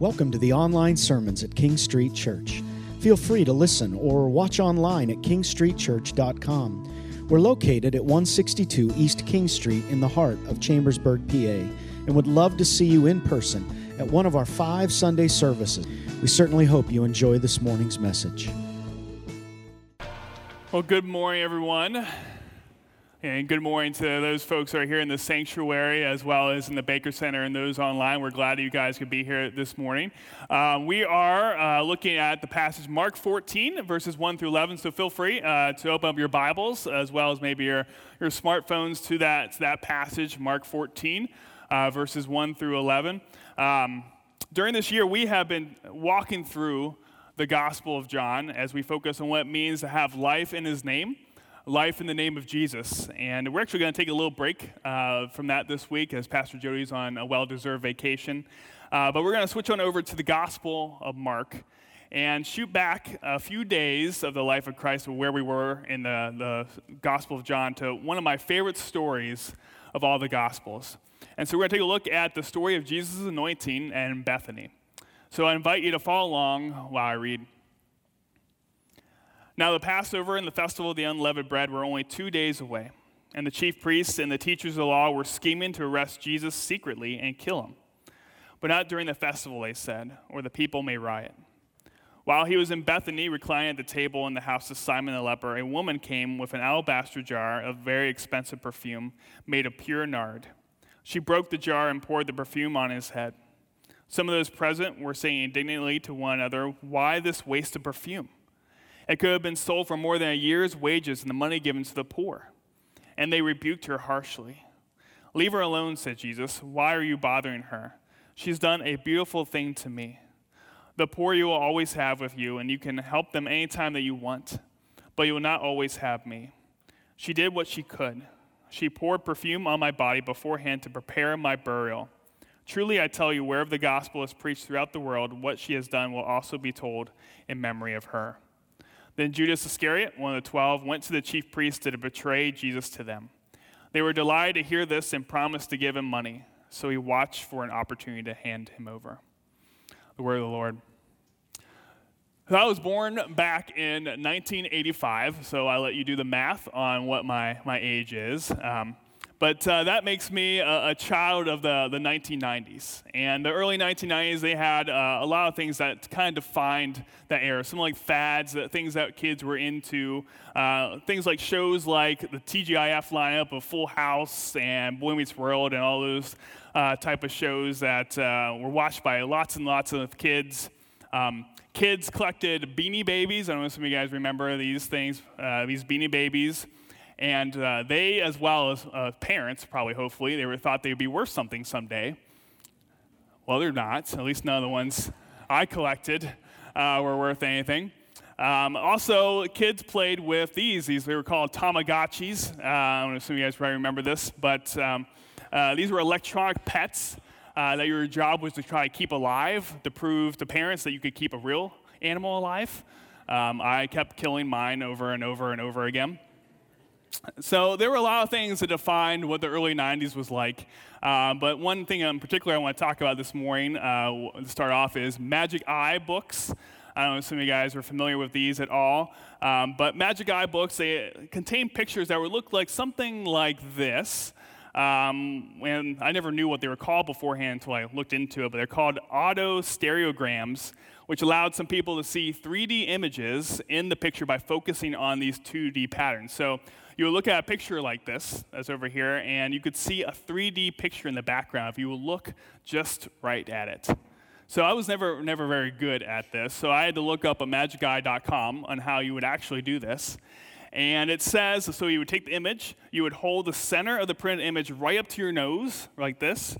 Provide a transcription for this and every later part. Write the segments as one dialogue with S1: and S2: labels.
S1: Welcome to the online sermons at King Street Church. Feel free to listen or watch online at kingstreetchurch.com. We're located at 162 East King Street in the heart of Chambersburg, PA, and would love to see you in person at one of our five Sunday services. We certainly hope you enjoy this morning's message.
S2: Well, good morning, everyone. And good morning to those folks are here in the sanctuary as well as in the Baker Center and those online. We're glad you guys could be here this morning. Uh, we are uh, looking at the passage Mark 14, verses 1 through 11. So feel free uh, to open up your Bibles as well as maybe your, your smartphones to that, to that passage, Mark 14, uh, verses 1 through 11. Um, during this year, we have been walking through the Gospel of John as we focus on what it means to have life in his name life in the name of Jesus. And we're actually going to take a little break uh, from that this week as Pastor Jody's on a well deserved vacation. Uh, but we're going to switch on over to the Gospel of Mark and shoot back a few days of the life of Christ where we were in the, the Gospel of John to one of my favorite stories of all the Gospels. And so we're going to take a look at the story of Jesus' anointing and Bethany. So I invite you to follow along while I read. Now, the Passover and the festival of the unleavened bread were only two days away, and the chief priests and the teachers of the law were scheming to arrest Jesus secretly and kill him. But not during the festival, they said, or the people may riot. While he was in Bethany, reclining at the table in the house of Simon the leper, a woman came with an alabaster jar of very expensive perfume made of pure nard. She broke the jar and poured the perfume on his head. Some of those present were saying indignantly to one another, Why this waste of perfume? It could have been sold for more than a year's wages and the money given to the poor. And they rebuked her harshly. Leave her alone, said Jesus. Why are you bothering her? She's done a beautiful thing to me. The poor you will always have with you, and you can help them anytime that you want, but you will not always have me. She did what she could. She poured perfume on my body beforehand to prepare my burial. Truly, I tell you, wherever the gospel is preached throughout the world, what she has done will also be told in memory of her. Then Judas Iscariot, one of the twelve, went to the chief priests to betray Jesus to them. They were delighted to hear this and promised to give him money. So he watched for an opportunity to hand him over. The word of the Lord. I was born back in 1985, so I let you do the math on what my, my age is. Um, but uh, that makes me a, a, child of the, the 1990s. And the early 1990s, they had uh, a lot of things that kind of defined that era. Some like fads, that things that kids were into. Uh, things like shows like the TGIF lineup of Full House and Boy Meets World and all those uh, type of shows that uh, were watched by lots and lots of kids. Um, kids collected Beanie Babies. I don't know if some of you guys remember these things, uh, these Beanie Babies. And uh, they, as well as uh, parents, probably hopefully, they were thought they'd be worth something someday. Well, they're not. At least none of the ones I collected uh, were worth anything. Um, also, kids played with these. These they were called Tamagotchis. Uh, I know some of you guys probably remember this, but um, uh, these were electronic pets uh, that your job was to try to keep alive to prove to parents that you could keep a real animal alive. Um, I kept killing mine over and over and over again. So there were a lot of things that defined what the early 90s was like. Uh, but one thing in particular I want to talk about this morning uh, to start off is Magic Eye books. I don't know if some of you guys are familiar with these at all. Um, but Magic Eye books, they contain pictures that would look like something like this. Um, and I never knew what they were called beforehand until I looked into it, but they're called auto stereograms, which allowed some people to see 3D images in the picture by focusing on these 2D patterns. So you would look at a picture like this, that's over here, and you could see a 3D picture in the background if you would look just right at it. So I was never, never very good at this, so I had to look up at magiceye.com on how you would actually do this. And it says, so you would take the image, you would hold the center of the printed image right up to your nose, like this.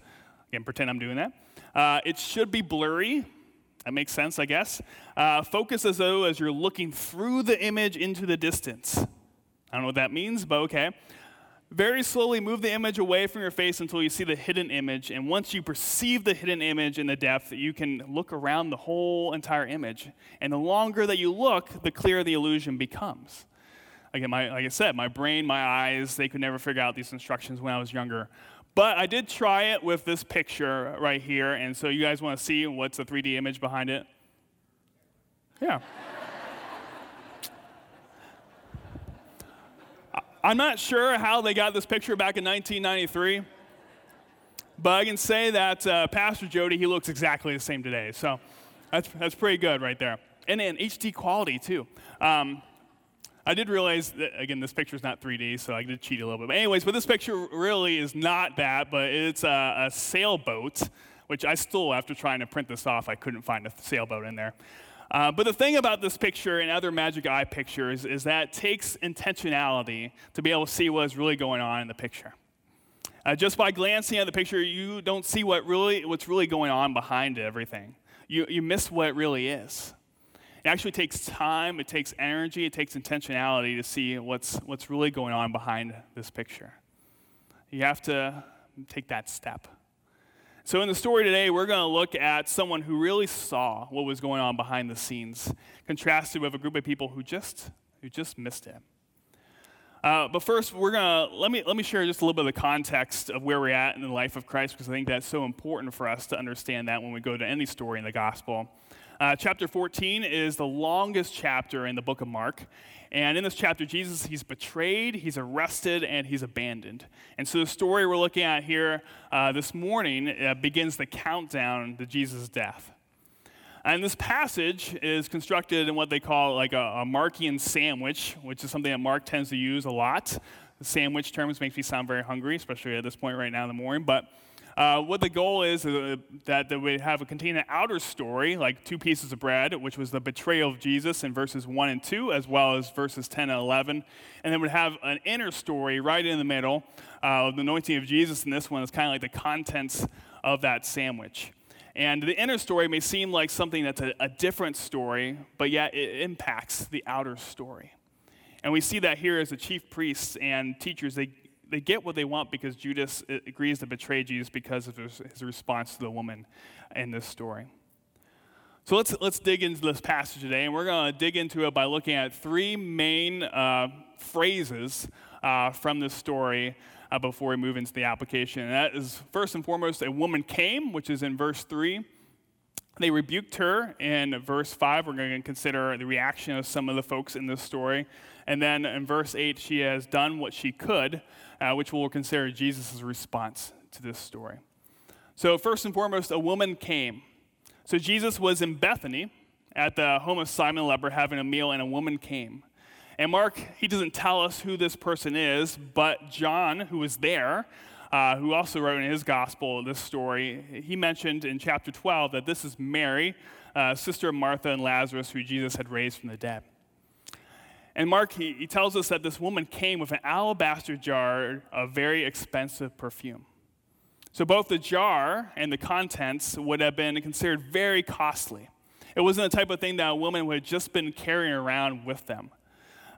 S2: Again, pretend I'm doing that. Uh, it should be blurry. That makes sense, I guess. Uh, focus as though as you're looking through the image into the distance. I don't know what that means, but okay. Very slowly move the image away from your face until you see the hidden image. And once you perceive the hidden image in the depth, you can look around the whole entire image. And the longer that you look, the clearer the illusion becomes. Again, my, like I said, my brain, my eyes, they could never figure out these instructions when I was younger. But I did try it with this picture right here, and so you guys want to see what's the 3D image behind it? Yeah. I'm not sure how they got this picture back in 1993, but I can say that uh, Pastor Jody, he looks exactly the same today. So that's, that's pretty good right there. And in HD quality, too. Um, I did realize that, again, this picture is not 3D, so I did cheat a little bit. But, anyways, but this picture really is not that, but it's a, a sailboat, which I still, after trying to print this off, I couldn't find a sailboat in there. Uh, but the thing about this picture and other Magic Eye pictures is that it takes intentionality to be able to see what is really going on in the picture. Uh, just by glancing at the picture, you don't see what really, what's really going on behind everything. You, you miss what it really is. It actually takes time, it takes energy, it takes intentionality to see what's, what's really going on behind this picture. You have to take that step. So, in the story today, we're going to look at someone who really saw what was going on behind the scenes, contrasted with a group of people who just, who just missed it. Uh, but first, we're gonna let me let me share just a little bit of the context of where we're at in the life of Christ, because I think that's so important for us to understand that when we go to any story in the gospel. Uh, chapter 14 is the longest chapter in the book of Mark. And in this chapter, Jesus, he's betrayed, he's arrested, and he's abandoned. And so the story we're looking at here uh, this morning uh, begins the countdown to Jesus' death. And this passage is constructed in what they call like a, a Markian sandwich, which is something that Mark tends to use a lot. The sandwich terms makes me sound very hungry, especially at this point right now in the morning. But uh, what the goal is uh, that they would have a contain an outer story, like two pieces of bread, which was the betrayal of Jesus in verses 1 and 2, as well as verses 10 and 11. And then would have an inner story right in the middle, uh, the anointing of Jesus, and this one is kind of like the contents of that sandwich. And the inner story may seem like something that's a, a different story, but yet it impacts the outer story. And we see that here as the chief priests and teachers, they they get what they want because Judas uh, agrees to betray Jesus because of his, his response to the woman in this story. So let's, let's dig into this passage today, and we're going to dig into it by looking at three main uh, phrases uh, from this story uh, before we move into the application. And that is, first and foremost, a woman came, which is in verse 3. They rebuked her in verse 5. We're going to consider the reaction of some of the folks in this story. And then in verse 8, she has done what she could uh, which we'll consider Jesus' response to this story. So, first and foremost, a woman came. So, Jesus was in Bethany at the home of Simon the leper having a meal, and a woman came. And Mark, he doesn't tell us who this person is, but John, who was there, uh, who also wrote in his gospel this story, he mentioned in chapter 12 that this is Mary, uh, sister of Martha and Lazarus, who Jesus had raised from the dead. And Mark, he, he tells us that this woman came with an alabaster jar of very expensive perfume. So both the jar and the contents would have been considered very costly. It wasn't the type of thing that a woman would have just been carrying around with them.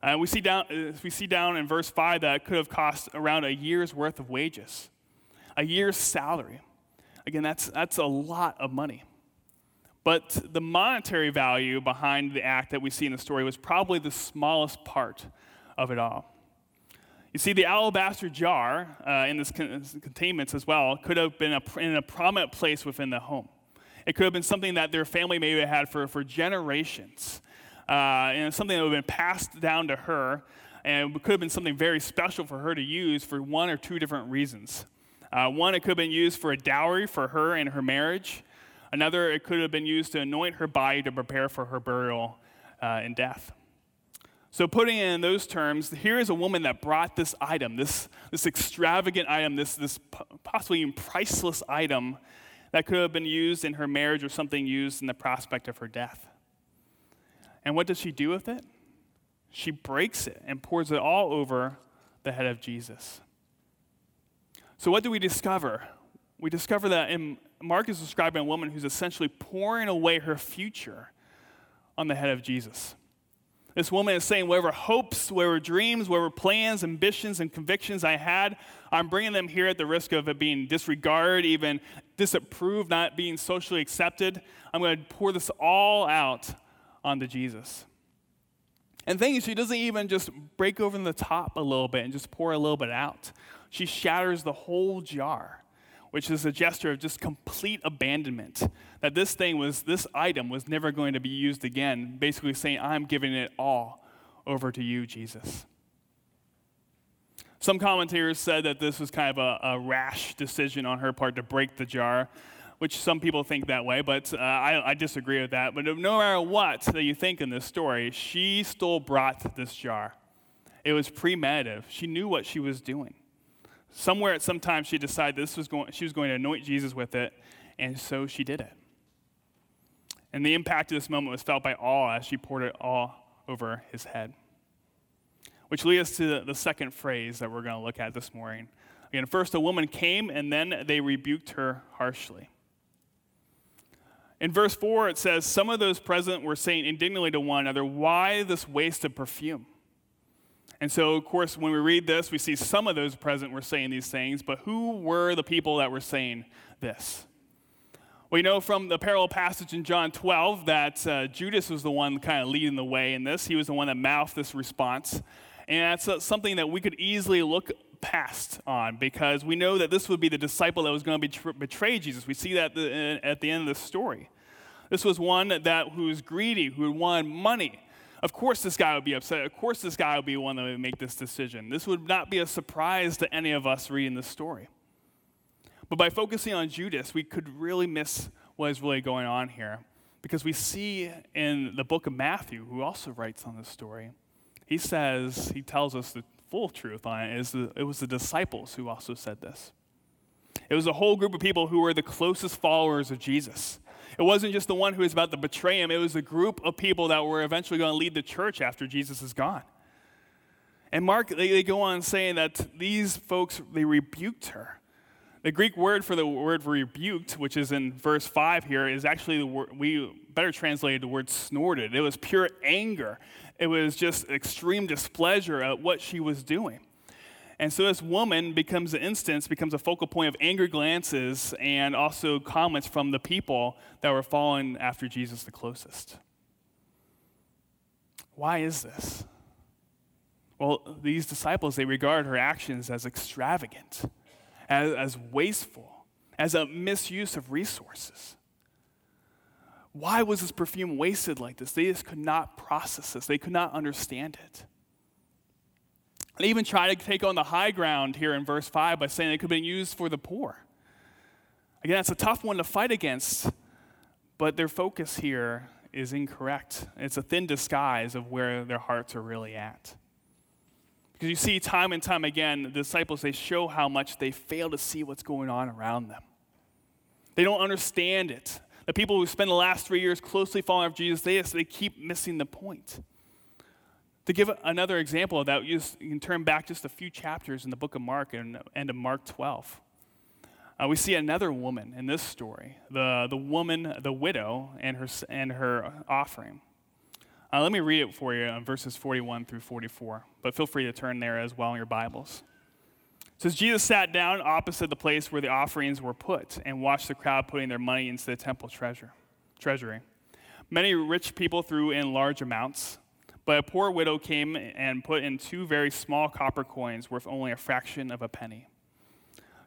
S2: Uh, we, see down, uh, we see down in verse 5 that it could have cost around a year's worth of wages, a year's salary. Again, that's, that's a lot of money. But the monetary value behind the act that we see in the story was probably the smallest part of it all. You see, the alabaster jar uh, in this con- containments as well could have been a, in a prominent place within the home. It could have been something that their family maybe had for, for generations, uh, and something that would have been passed down to her, and it could have been something very special for her to use for one or two different reasons. Uh, one, it could have been used for a dowry for her and her marriage. Another, it could have been used to anoint her body to prepare for her burial uh, and death. So, putting it in those terms, here is a woman that brought this item, this, this extravagant item, this, this possibly even priceless item that could have been used in her marriage or something used in the prospect of her death. And what does she do with it? She breaks it and pours it all over the head of Jesus. So, what do we discover? We discover that in Mark is describing a woman who's essentially pouring away her future on the head of Jesus. This woman is saying, whatever hopes, whatever dreams, whatever plans, ambitions, and convictions I had, I'm bringing them here at the risk of it being disregarded, even disapproved, not being socially accepted. I'm going to pour this all out onto Jesus. And thing is, she doesn't even just break over the top a little bit and just pour a little bit out. she shatters the whole jar, which is a gesture of just complete abandonment. That this thing was, this item was never going to be used again, basically saying, I'm giving it all over to you, Jesus. Some commentators said that this was kind of a, a rash decision on her part to break the jar, which some people think that way, but uh, I, I, disagree with that. But no matter what that you think in this story, she still brought this jar. It was premeditative. She knew what she was doing. Somewhere at some time, she decided this was going, she was going to anoint Jesus with it, and so she did it. And the impact of this moment was felt by all as she poured it all over his head. Which leads us to the second phrase that we're going to look at this morning. Again, first a woman came, and then they rebuked her harshly. In verse 4, it says, Some of those present were saying indignantly to one another, Why this waste of perfume? And so, of course, when we read this, we see some of those present were saying these things, but who were the people that were saying this? We know from the parallel passage in John 12 that uh, Judas was the one kind of leading the way in this. He was the one that mouthed this response. And that's uh, something that we could easily look past on because we know that this would be the disciple that was going to betray Jesus. We see that uh, at the end of the story. This was one that who was greedy, who wanted money. Of course, this guy would be upset. Of course, this guy would be one that would make this decision. This would not be a surprise to any of us reading this story. But by focusing on Judas, we could really miss what is really going on here because we see in the book of Matthew, who also writes on this story, he says, he tells us the full truth on it, is the, it was the disciples who also said this. It was a whole group of people who were the closest followers of Jesus. It wasn't just the one who was about to betray him, it was a group of people that were eventually going to lead the church after Jesus is gone. And Mark, they, they go on saying that these folks, they rebuked her. The Greek word for the word rebuked, which is in verse 5 here, is actually the word, we better translated the word snorted. It was pure anger. It was just extreme displeasure at what she was doing. And so this woman becomes an instance, becomes a focal point of angry glances and also comments from the people that were following after Jesus the closest. Why is this? Well, these disciples, they regard her actions as extravagant, as, as wasteful, as a misuse of resources. Why was this perfume wasted like this? They just could not process this, they could not understand it. They even try to take on the high ground here in verse 5 by saying it could have been used for the poor. Again, that's a tough one to fight against, but their focus here is incorrect. It's a thin disguise of where their hearts are really at. Because you see, time and time again, the disciples, they show how much they fail to see what's going on around them. They don't understand it. The people who spend the last three years closely following after Jesus, they, they keep missing the point. To give another example of that, you, can turn back just a few chapters in the book of Mark and end of Mark 12. Uh, we see another woman in this story, the, the woman, the widow, and her, and her offering. Uh, let me read it for you in verses 41 through 44, but feel free to turn there as well in your Bibles. It says, Jesus sat down opposite the place where the offerings were put and watched the crowd putting their money into the temple treasure, treasury. Many rich people threw in large amounts. But a poor widow came and put in two very small copper coins worth only a fraction of a penny.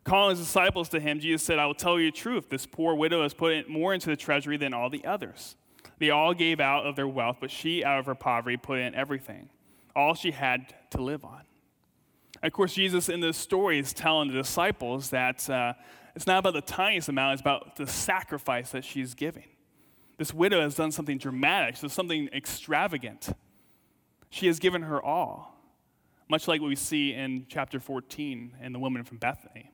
S2: Calling his disciples to him, Jesus said, I will tell you the truth. This poor widow has put more into the treasury than all the others. They all gave out of their wealth, but she, out of her poverty, put in everything, all she had to live on. of course, Jesus in this story is telling the disciples that uh, it's not about the tiniest amount, it's about the sacrifice that she's giving. This widow has done something dramatic, so something extravagant. She has given her all, much like what we see in chapter 14 in the woman from Bethany.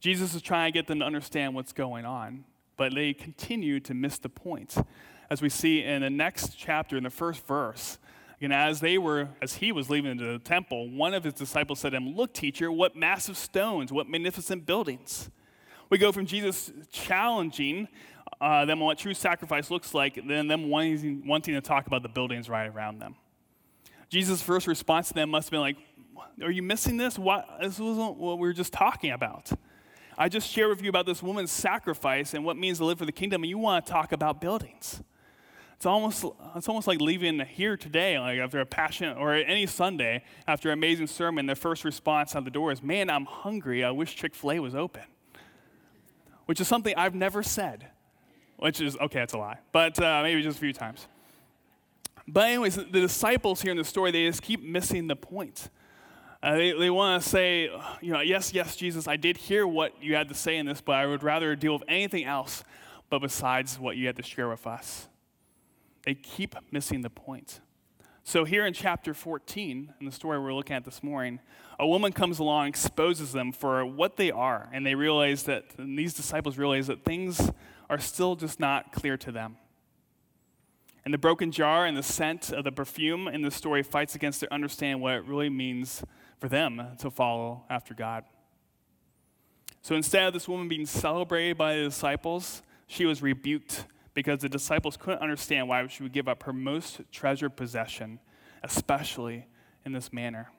S2: Jesus is trying to get them to understand what's going on, but they continue to miss the point. As we see in the next chapter, in the first verse, and as they were, as he was leaving the temple, one of his disciples said to him, Look, teacher, what massive stones, what magnificent buildings. We go from Jesus challenging uh, them on what true sacrifice looks like then them wanting, wanting to talk about the buildings right around them. Jesus' first response to them must have been like, Are you missing this? What, this wasn't what we were just talking about. I just shared with you about this woman's sacrifice and what means to live for the kingdom, and you want to talk about buildings. It's almost, it's almost like leaving here today, like after a passion, or any Sunday, after an amazing sermon, the first response out the door is, Man, I'm hungry. I wish Chick fil A was open. Which is something I've never said. Which is, okay, that's a lie, but uh, maybe just a few times. But, anyways, the disciples here in the story, they just keep missing the point. Uh, they they want to say, you know, yes, yes, Jesus, I did hear what you had to say in this, but I would rather deal with anything else but besides what you had to share with us. They keep missing the point. So, here in chapter 14, in the story we're looking at this morning, a woman comes along, and exposes them for what they are, and they realize that, and these disciples realize that things are still just not clear to them. And the broken jar and the scent of the perfume in the story fights against their understanding what it really means for them to follow after God. So instead of this woman being celebrated by the disciples, she was rebuked because the disciples couldn't understand why she would give up her most treasured possession, especially in this manner.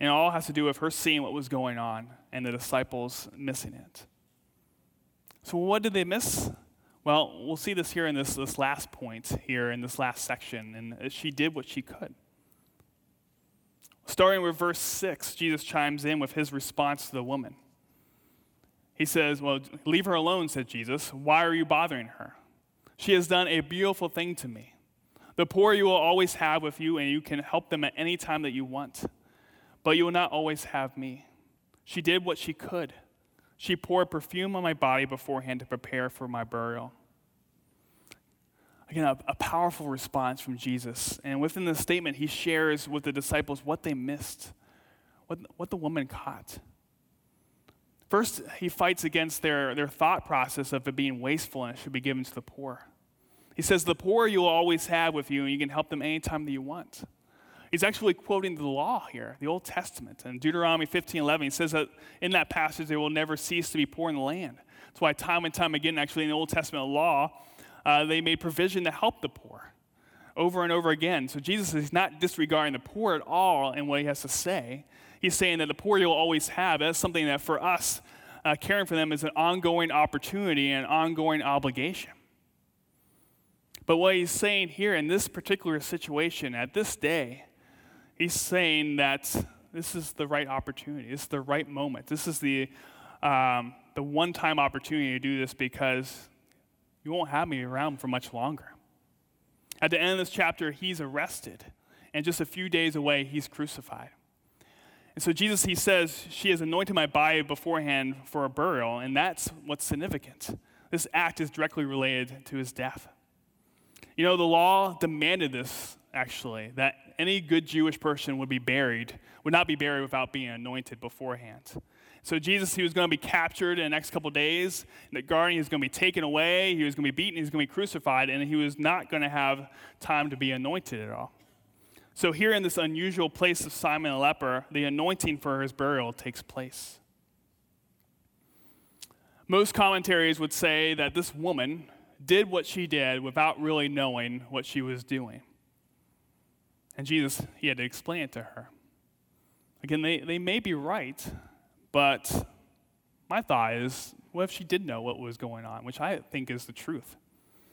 S2: And it all has to do with her seeing what was going on and the disciples missing it. So, what did they miss? Well, we'll see this here in this, this last point here in this last section. And she did what she could. Starting with verse 6, Jesus chimes in with his response to the woman. He says, Well, leave her alone, said Jesus. Why are you bothering her? She has done a beautiful thing to me. The poor you will always have with you, and you can help them at any time that you want. But you will not always have me. She did what she could. She poured perfume on my body beforehand to prepare for my burial. Again, a, a, powerful response from Jesus. And within the statement, he shares with the disciples what they missed, what, what the woman caught. First, he fights against their, their thought process of it being wasteful and it should be given to the poor. He says, The poor you will always have with you, and you can help them anytime that you want. He's actually quoting the law here, the Old Testament. In Deuteronomy 15 11, he says that in that passage, they will never cease to be poor in the land. That's why, time and time again, actually, in the Old Testament law, uh, they made provision to help the poor over and over again. So Jesus is not disregarding the poor at all in what he has to say. He's saying that the poor you'll always have. That's something that for us, uh, caring for them is an ongoing opportunity and an ongoing obligation. But what he's saying here in this particular situation at this day, he's saying that this is the right opportunity. This is the right moment. This is the, um, the one time opportunity to do this because you won't have me around for much longer. At the end of this chapter, he's arrested, and just a few days away, he's crucified. And so Jesus, he says, She has anointed my body beforehand for a burial, and that's what's significant. This act is directly related to his death. You know, the law demanded this, actually, that any good Jewish person would be buried, would not be buried without being anointed beforehand. So Jesus, he was going to be captured in the next couple days. In the garden, he was going to be taken away. He was going to be beaten. He was going to be crucified, and he was not going to have time to be anointed at all. So, here in this unusual place of Simon the leper, the anointing for his burial takes place. Most commentaries would say that this woman did what she did without really knowing what she was doing. And Jesus, he had to explain it to her. Again, they, they may be right, but my thought is what if she did know what was going on, which I think is the truth?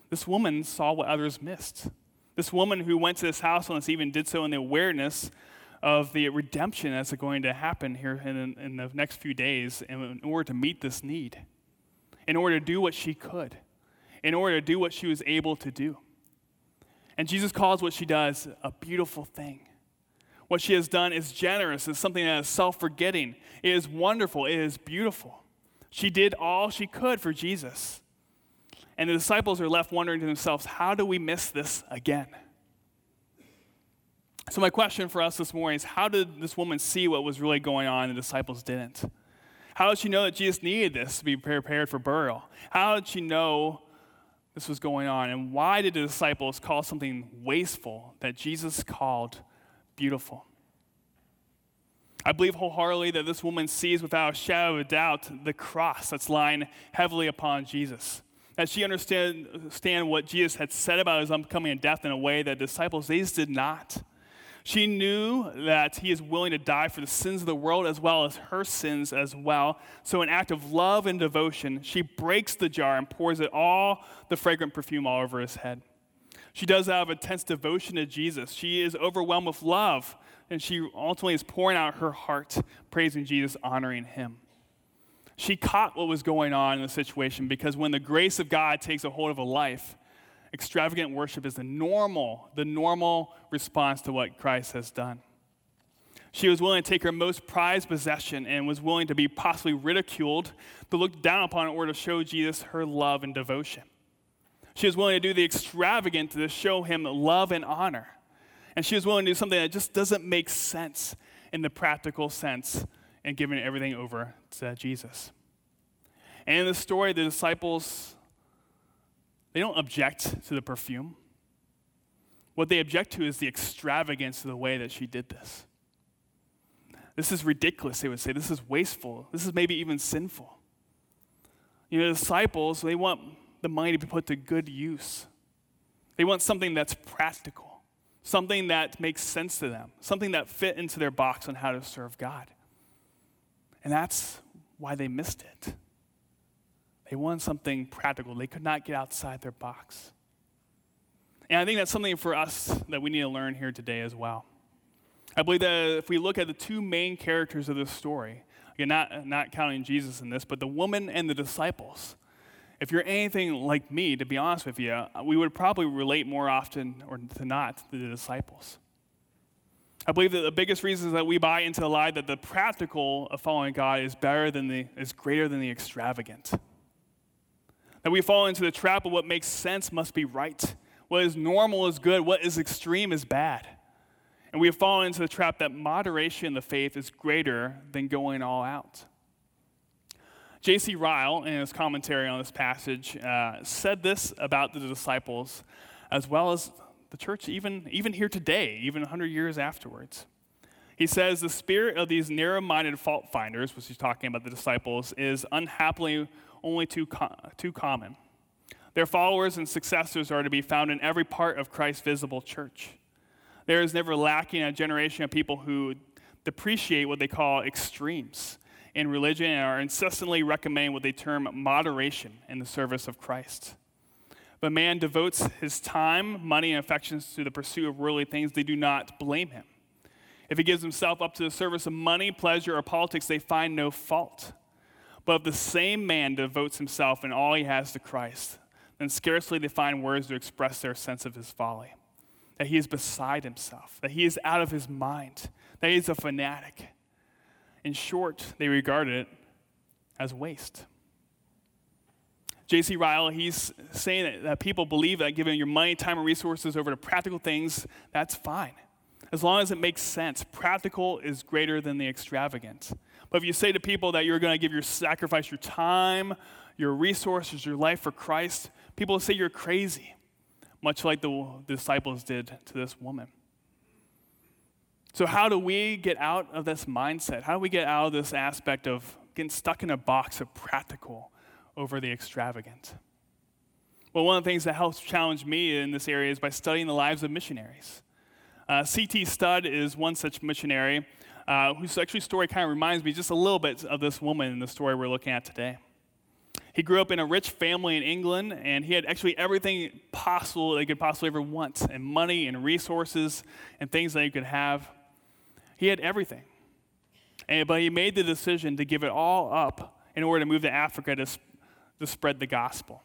S2: This woman saw what others missed. This woman who went to this house this even did so in the awareness of the redemption that's going to happen here in, in the next few days in order to meet this need, in order to do what she could, in order to do what she was able to do. And Jesus calls what she does a beautiful thing. What she has done is generous, it's something that is self forgetting, it is wonderful, it is beautiful. She did all she could for Jesus. And the disciples are left wondering to themselves, how do we miss this again? So, my question for us this morning is how did this woman see what was really going on and the disciples didn't? How did she know that Jesus needed this to be prepared for burial? How did she know this was going on? And why did the disciples call something wasteful that Jesus called beautiful? I believe wholeheartedly that this woman sees without a shadow of a doubt the cross that's lying heavily upon Jesus that she understand, understand what Jesus had said about his upcoming death in a way that disciples, they just did not. She knew that he is willing to die for the sins of the world as well as her sins as well. So, in act of love and devotion, she breaks the jar and pours it all the fragrant perfume all over his head. She does of intense devotion to Jesus. She is overwhelmed with love, and she ultimately is pouring out her heart, praising Jesus, honoring him. She caught what was going on in the situation because when the grace of God takes a hold of a life, extravagant worship is the normal, the normal response to what Christ has done. She was willing to take her most prized possession and was willing to be possibly ridiculed, but looked down upon in order to show Jesus her love and devotion. She was willing to do the extravagant to show him love and honor. And she was willing to do something that just doesn't make sense in the practical sense and giving everything over to Jesus. And in the story, the disciples they don't object to the perfume. What they object to is the extravagance of the way that she did this. This is ridiculous, they would say. This is wasteful. This is maybe even sinful. You know, the disciples, they want the money to be put to good use. They want something that's practical, something that makes sense to them, something that fit into their box on how to serve God. And that's why they missed it. They wanted something practical. They could not get outside their box. And I think that's something for us that we need to learn here today as well. I believe that if we look at the two main characters of this story, again, not, not counting Jesus in this, but the woman and the disciples, if you're anything like me, to be honest with you, uh, we would probably relate more often or to not to the disciples. I believe that the biggest reason is that we buy into the lie that the practical of following God is better than the is greater than the extravagant. That we fall into the trap of what makes sense must be right. What is normal is good. What is extreme is bad. And we have fallen into the trap that moderation in the faith is greater than going all out. J.C. Ryle, in his commentary on this passage, uh, said this about the disciples, as well as the church, even, even here today, even 100 years afterwards. He says, The spirit of these narrow minded fault finders, which he's talking about the disciples, is unhappily only too, too common. Their followers and successors are to be found in every part of Christ's visible church. There is never lacking a generation of people who depreciate what they call extremes in religion and are incessantly recommending what they term moderation in the service of Christ. A man devotes his time, money, and affections to the pursuit of worldly things, they do not blame him. If he gives himself up to the service of money, pleasure, or politics, they find no fault. But if the same man devotes himself and all he has to Christ, then scarcely they find words to express their sense of his folly. That he is beside himself, that he is out of his mind, that he is a fanatic. In short, they regard it as waste. J.C. Ryle, he's saying that, that people believe that giving your money, time, and resources over to practical things, that's fine. As long as it makes sense. Practical is greater than the extravagant. But if you say to people that you're going to give your sacrifice, your time, your resources, your life for Christ, people will say you're crazy, much like the, the disciples did to this woman. So, how do we get out of this mindset? How do we get out of this aspect of getting stuck in a box of practical over the extravagant? Well, one of the things that helps challenge me in this area is by studying the lives of missionaries. Uh, C.T. Studd is one such missionary uh, whose actually story kind of reminds me just a little bit of this woman in the story we're looking at today. He grew up in a rich family in England, and he had actually everything possible they could possibly ever want, and money and resources and things that he could have. He had everything. And, but he made the decision to give it all up in order to move to Africa to, to spread the gospel.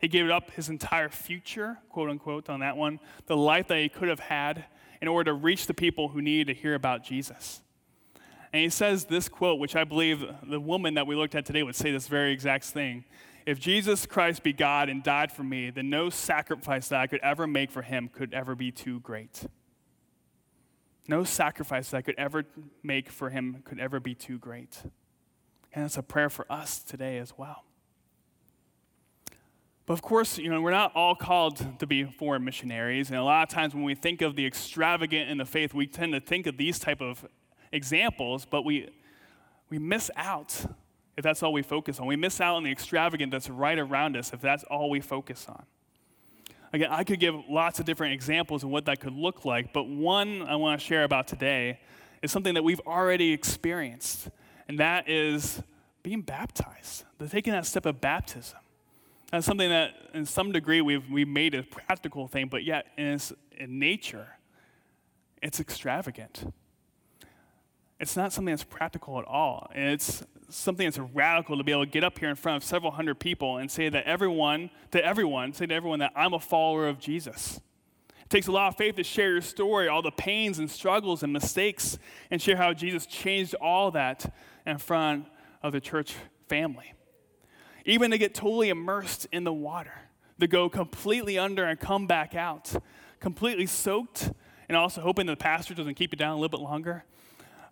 S2: He gave up his entire future, quote unquote, on that one, the life that he could have had in order to reach the people who needed to hear about Jesus. And he says this quote, which I believe the woman that we looked at today would say this very exact thing. If Jesus Christ be God and died for me, then no sacrifice that I could ever make for him could ever be too great. No sacrifice that I could ever make for him could ever be too great. And that's a prayer for us today as well. But of course, you know, we're not all called to be foreign missionaries. And a lot of times when we think of the extravagant in the faith, we tend to think of these type of examples, but we, we miss out if that's all we focus on. We miss out on the extravagant that's right around us if that's all we focus on. Again, I could give lots of different examples of what that could look like, but one I want to share about today is something that we've already experienced, and that is being baptized, the taking that step of baptism. That's something that, in some degree, we've, we've made a practical thing, but yet, in, its, in nature, it's extravagant. It's not something that's practical at all. It's something that's radical to be able to get up here in front of several hundred people and say that everyone, to everyone, say to everyone that I'm a follower of Jesus. It takes a lot of faith to share your story, all the pains and struggles and mistakes, and share how Jesus changed all that in front of the church family. Even to get totally immersed in the water, to go completely under and come back out, completely soaked, and also hoping the pastor doesn't keep you down a little bit longer.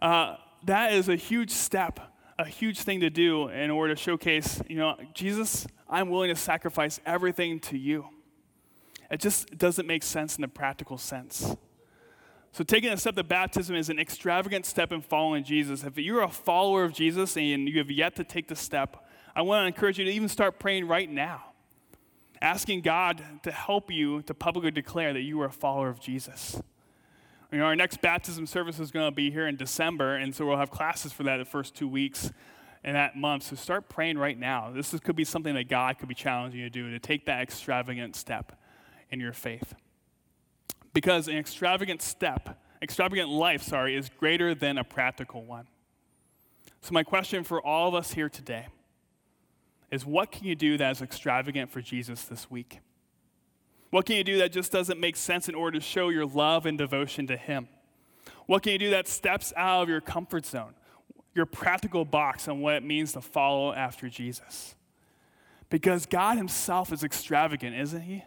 S2: Uh, that is a huge step a huge thing to do in order to showcase, you know, Jesus, I'm willing to sacrifice everything to you. It just doesn't make sense in the practical sense. So, taking a step of baptism is an extravagant step in following Jesus. If you're a follower of Jesus and you have yet to take the step, I want to encourage you to even start praying right now, asking God to help you to publicly declare that you are a follower of Jesus. You know, our next baptism service is going to be here in December, and so we'll have classes for that the first two weeks in that month. So start praying right now. This is, could be something that God could be challenging you to do, to take that extravagant step in your faith. Because an extravagant step, extravagant life, sorry, is greater than a practical one. So, my question for all of us here today is what can you do that is extravagant for Jesus this week? What can you do that just doesn't make sense in order to show your love and devotion to Him? What can you do that steps out of your comfort zone, your practical box on what it means to follow after Jesus? Because God Himself is extravagant, isn't He?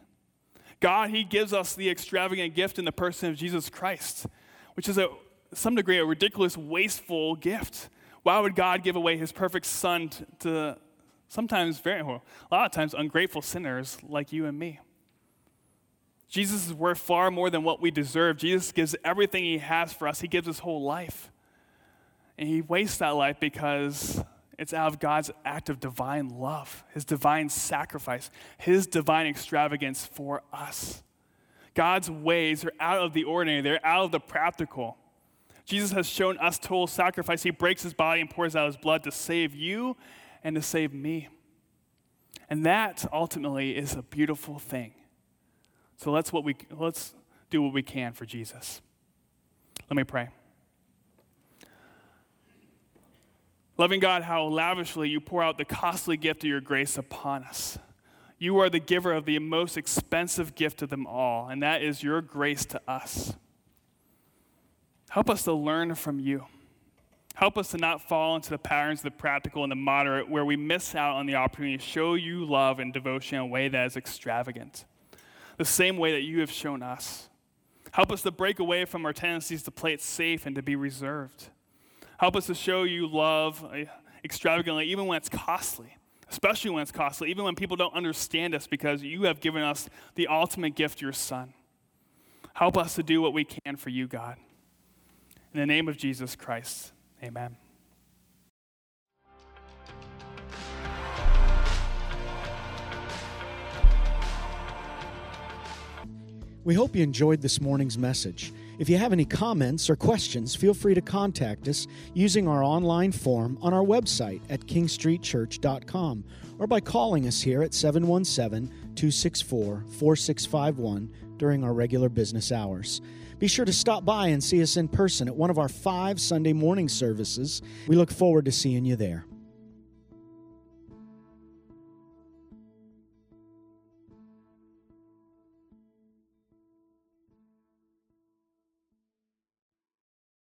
S2: God, He gives us the extravagant gift in the person of Jesus Christ, which is a some degree a ridiculous, wasteful gift. Why would God give away His perfect Son to, sometimes very well, a lot of times ungrateful sinners like you and me? Jesus is worth far more than what we deserve. Jesus gives everything he has for us, he gives his whole life. And he wastes that life because it's out of God's act of divine love, his divine sacrifice, his divine extravagance for us. God's ways are out of the ordinary, they're out of the practical. Jesus has shown us total sacrifice. He breaks his body and pours out his blood to save you and to save me. And that ultimately is a beautiful thing. So let's, what we, let's do what we can for Jesus. Let me pray. Loving God, how lavishly you pour out the costly gift of your grace upon us. You are the giver of the most expensive gift of them all, and that is your grace to us. Help us to learn from you. Help us to not fall into the patterns of the practical and the moderate where we miss out on the opportunity to show you love and devotion in a way that is extravagant the same way that you have shown us. Help us to break away from our tendencies to play it safe and to be reserved. Help us to show you love uh, extravagantly, even when it's costly, especially when it's costly, even when people don't understand us because you have given us the ultimate gift, your Son. Help us to do what we can for you, God. In the name of Jesus Christ, amen.
S1: We hope you enjoyed this morning's message. If you have any comments or questions, feel free to contact us using our online form on our website at kingstreetchurch.com or by calling us here at 717 264 4651 during our regular business hours. Be sure to stop by and see us in person at one of our five Sunday morning services. We look forward to seeing you there.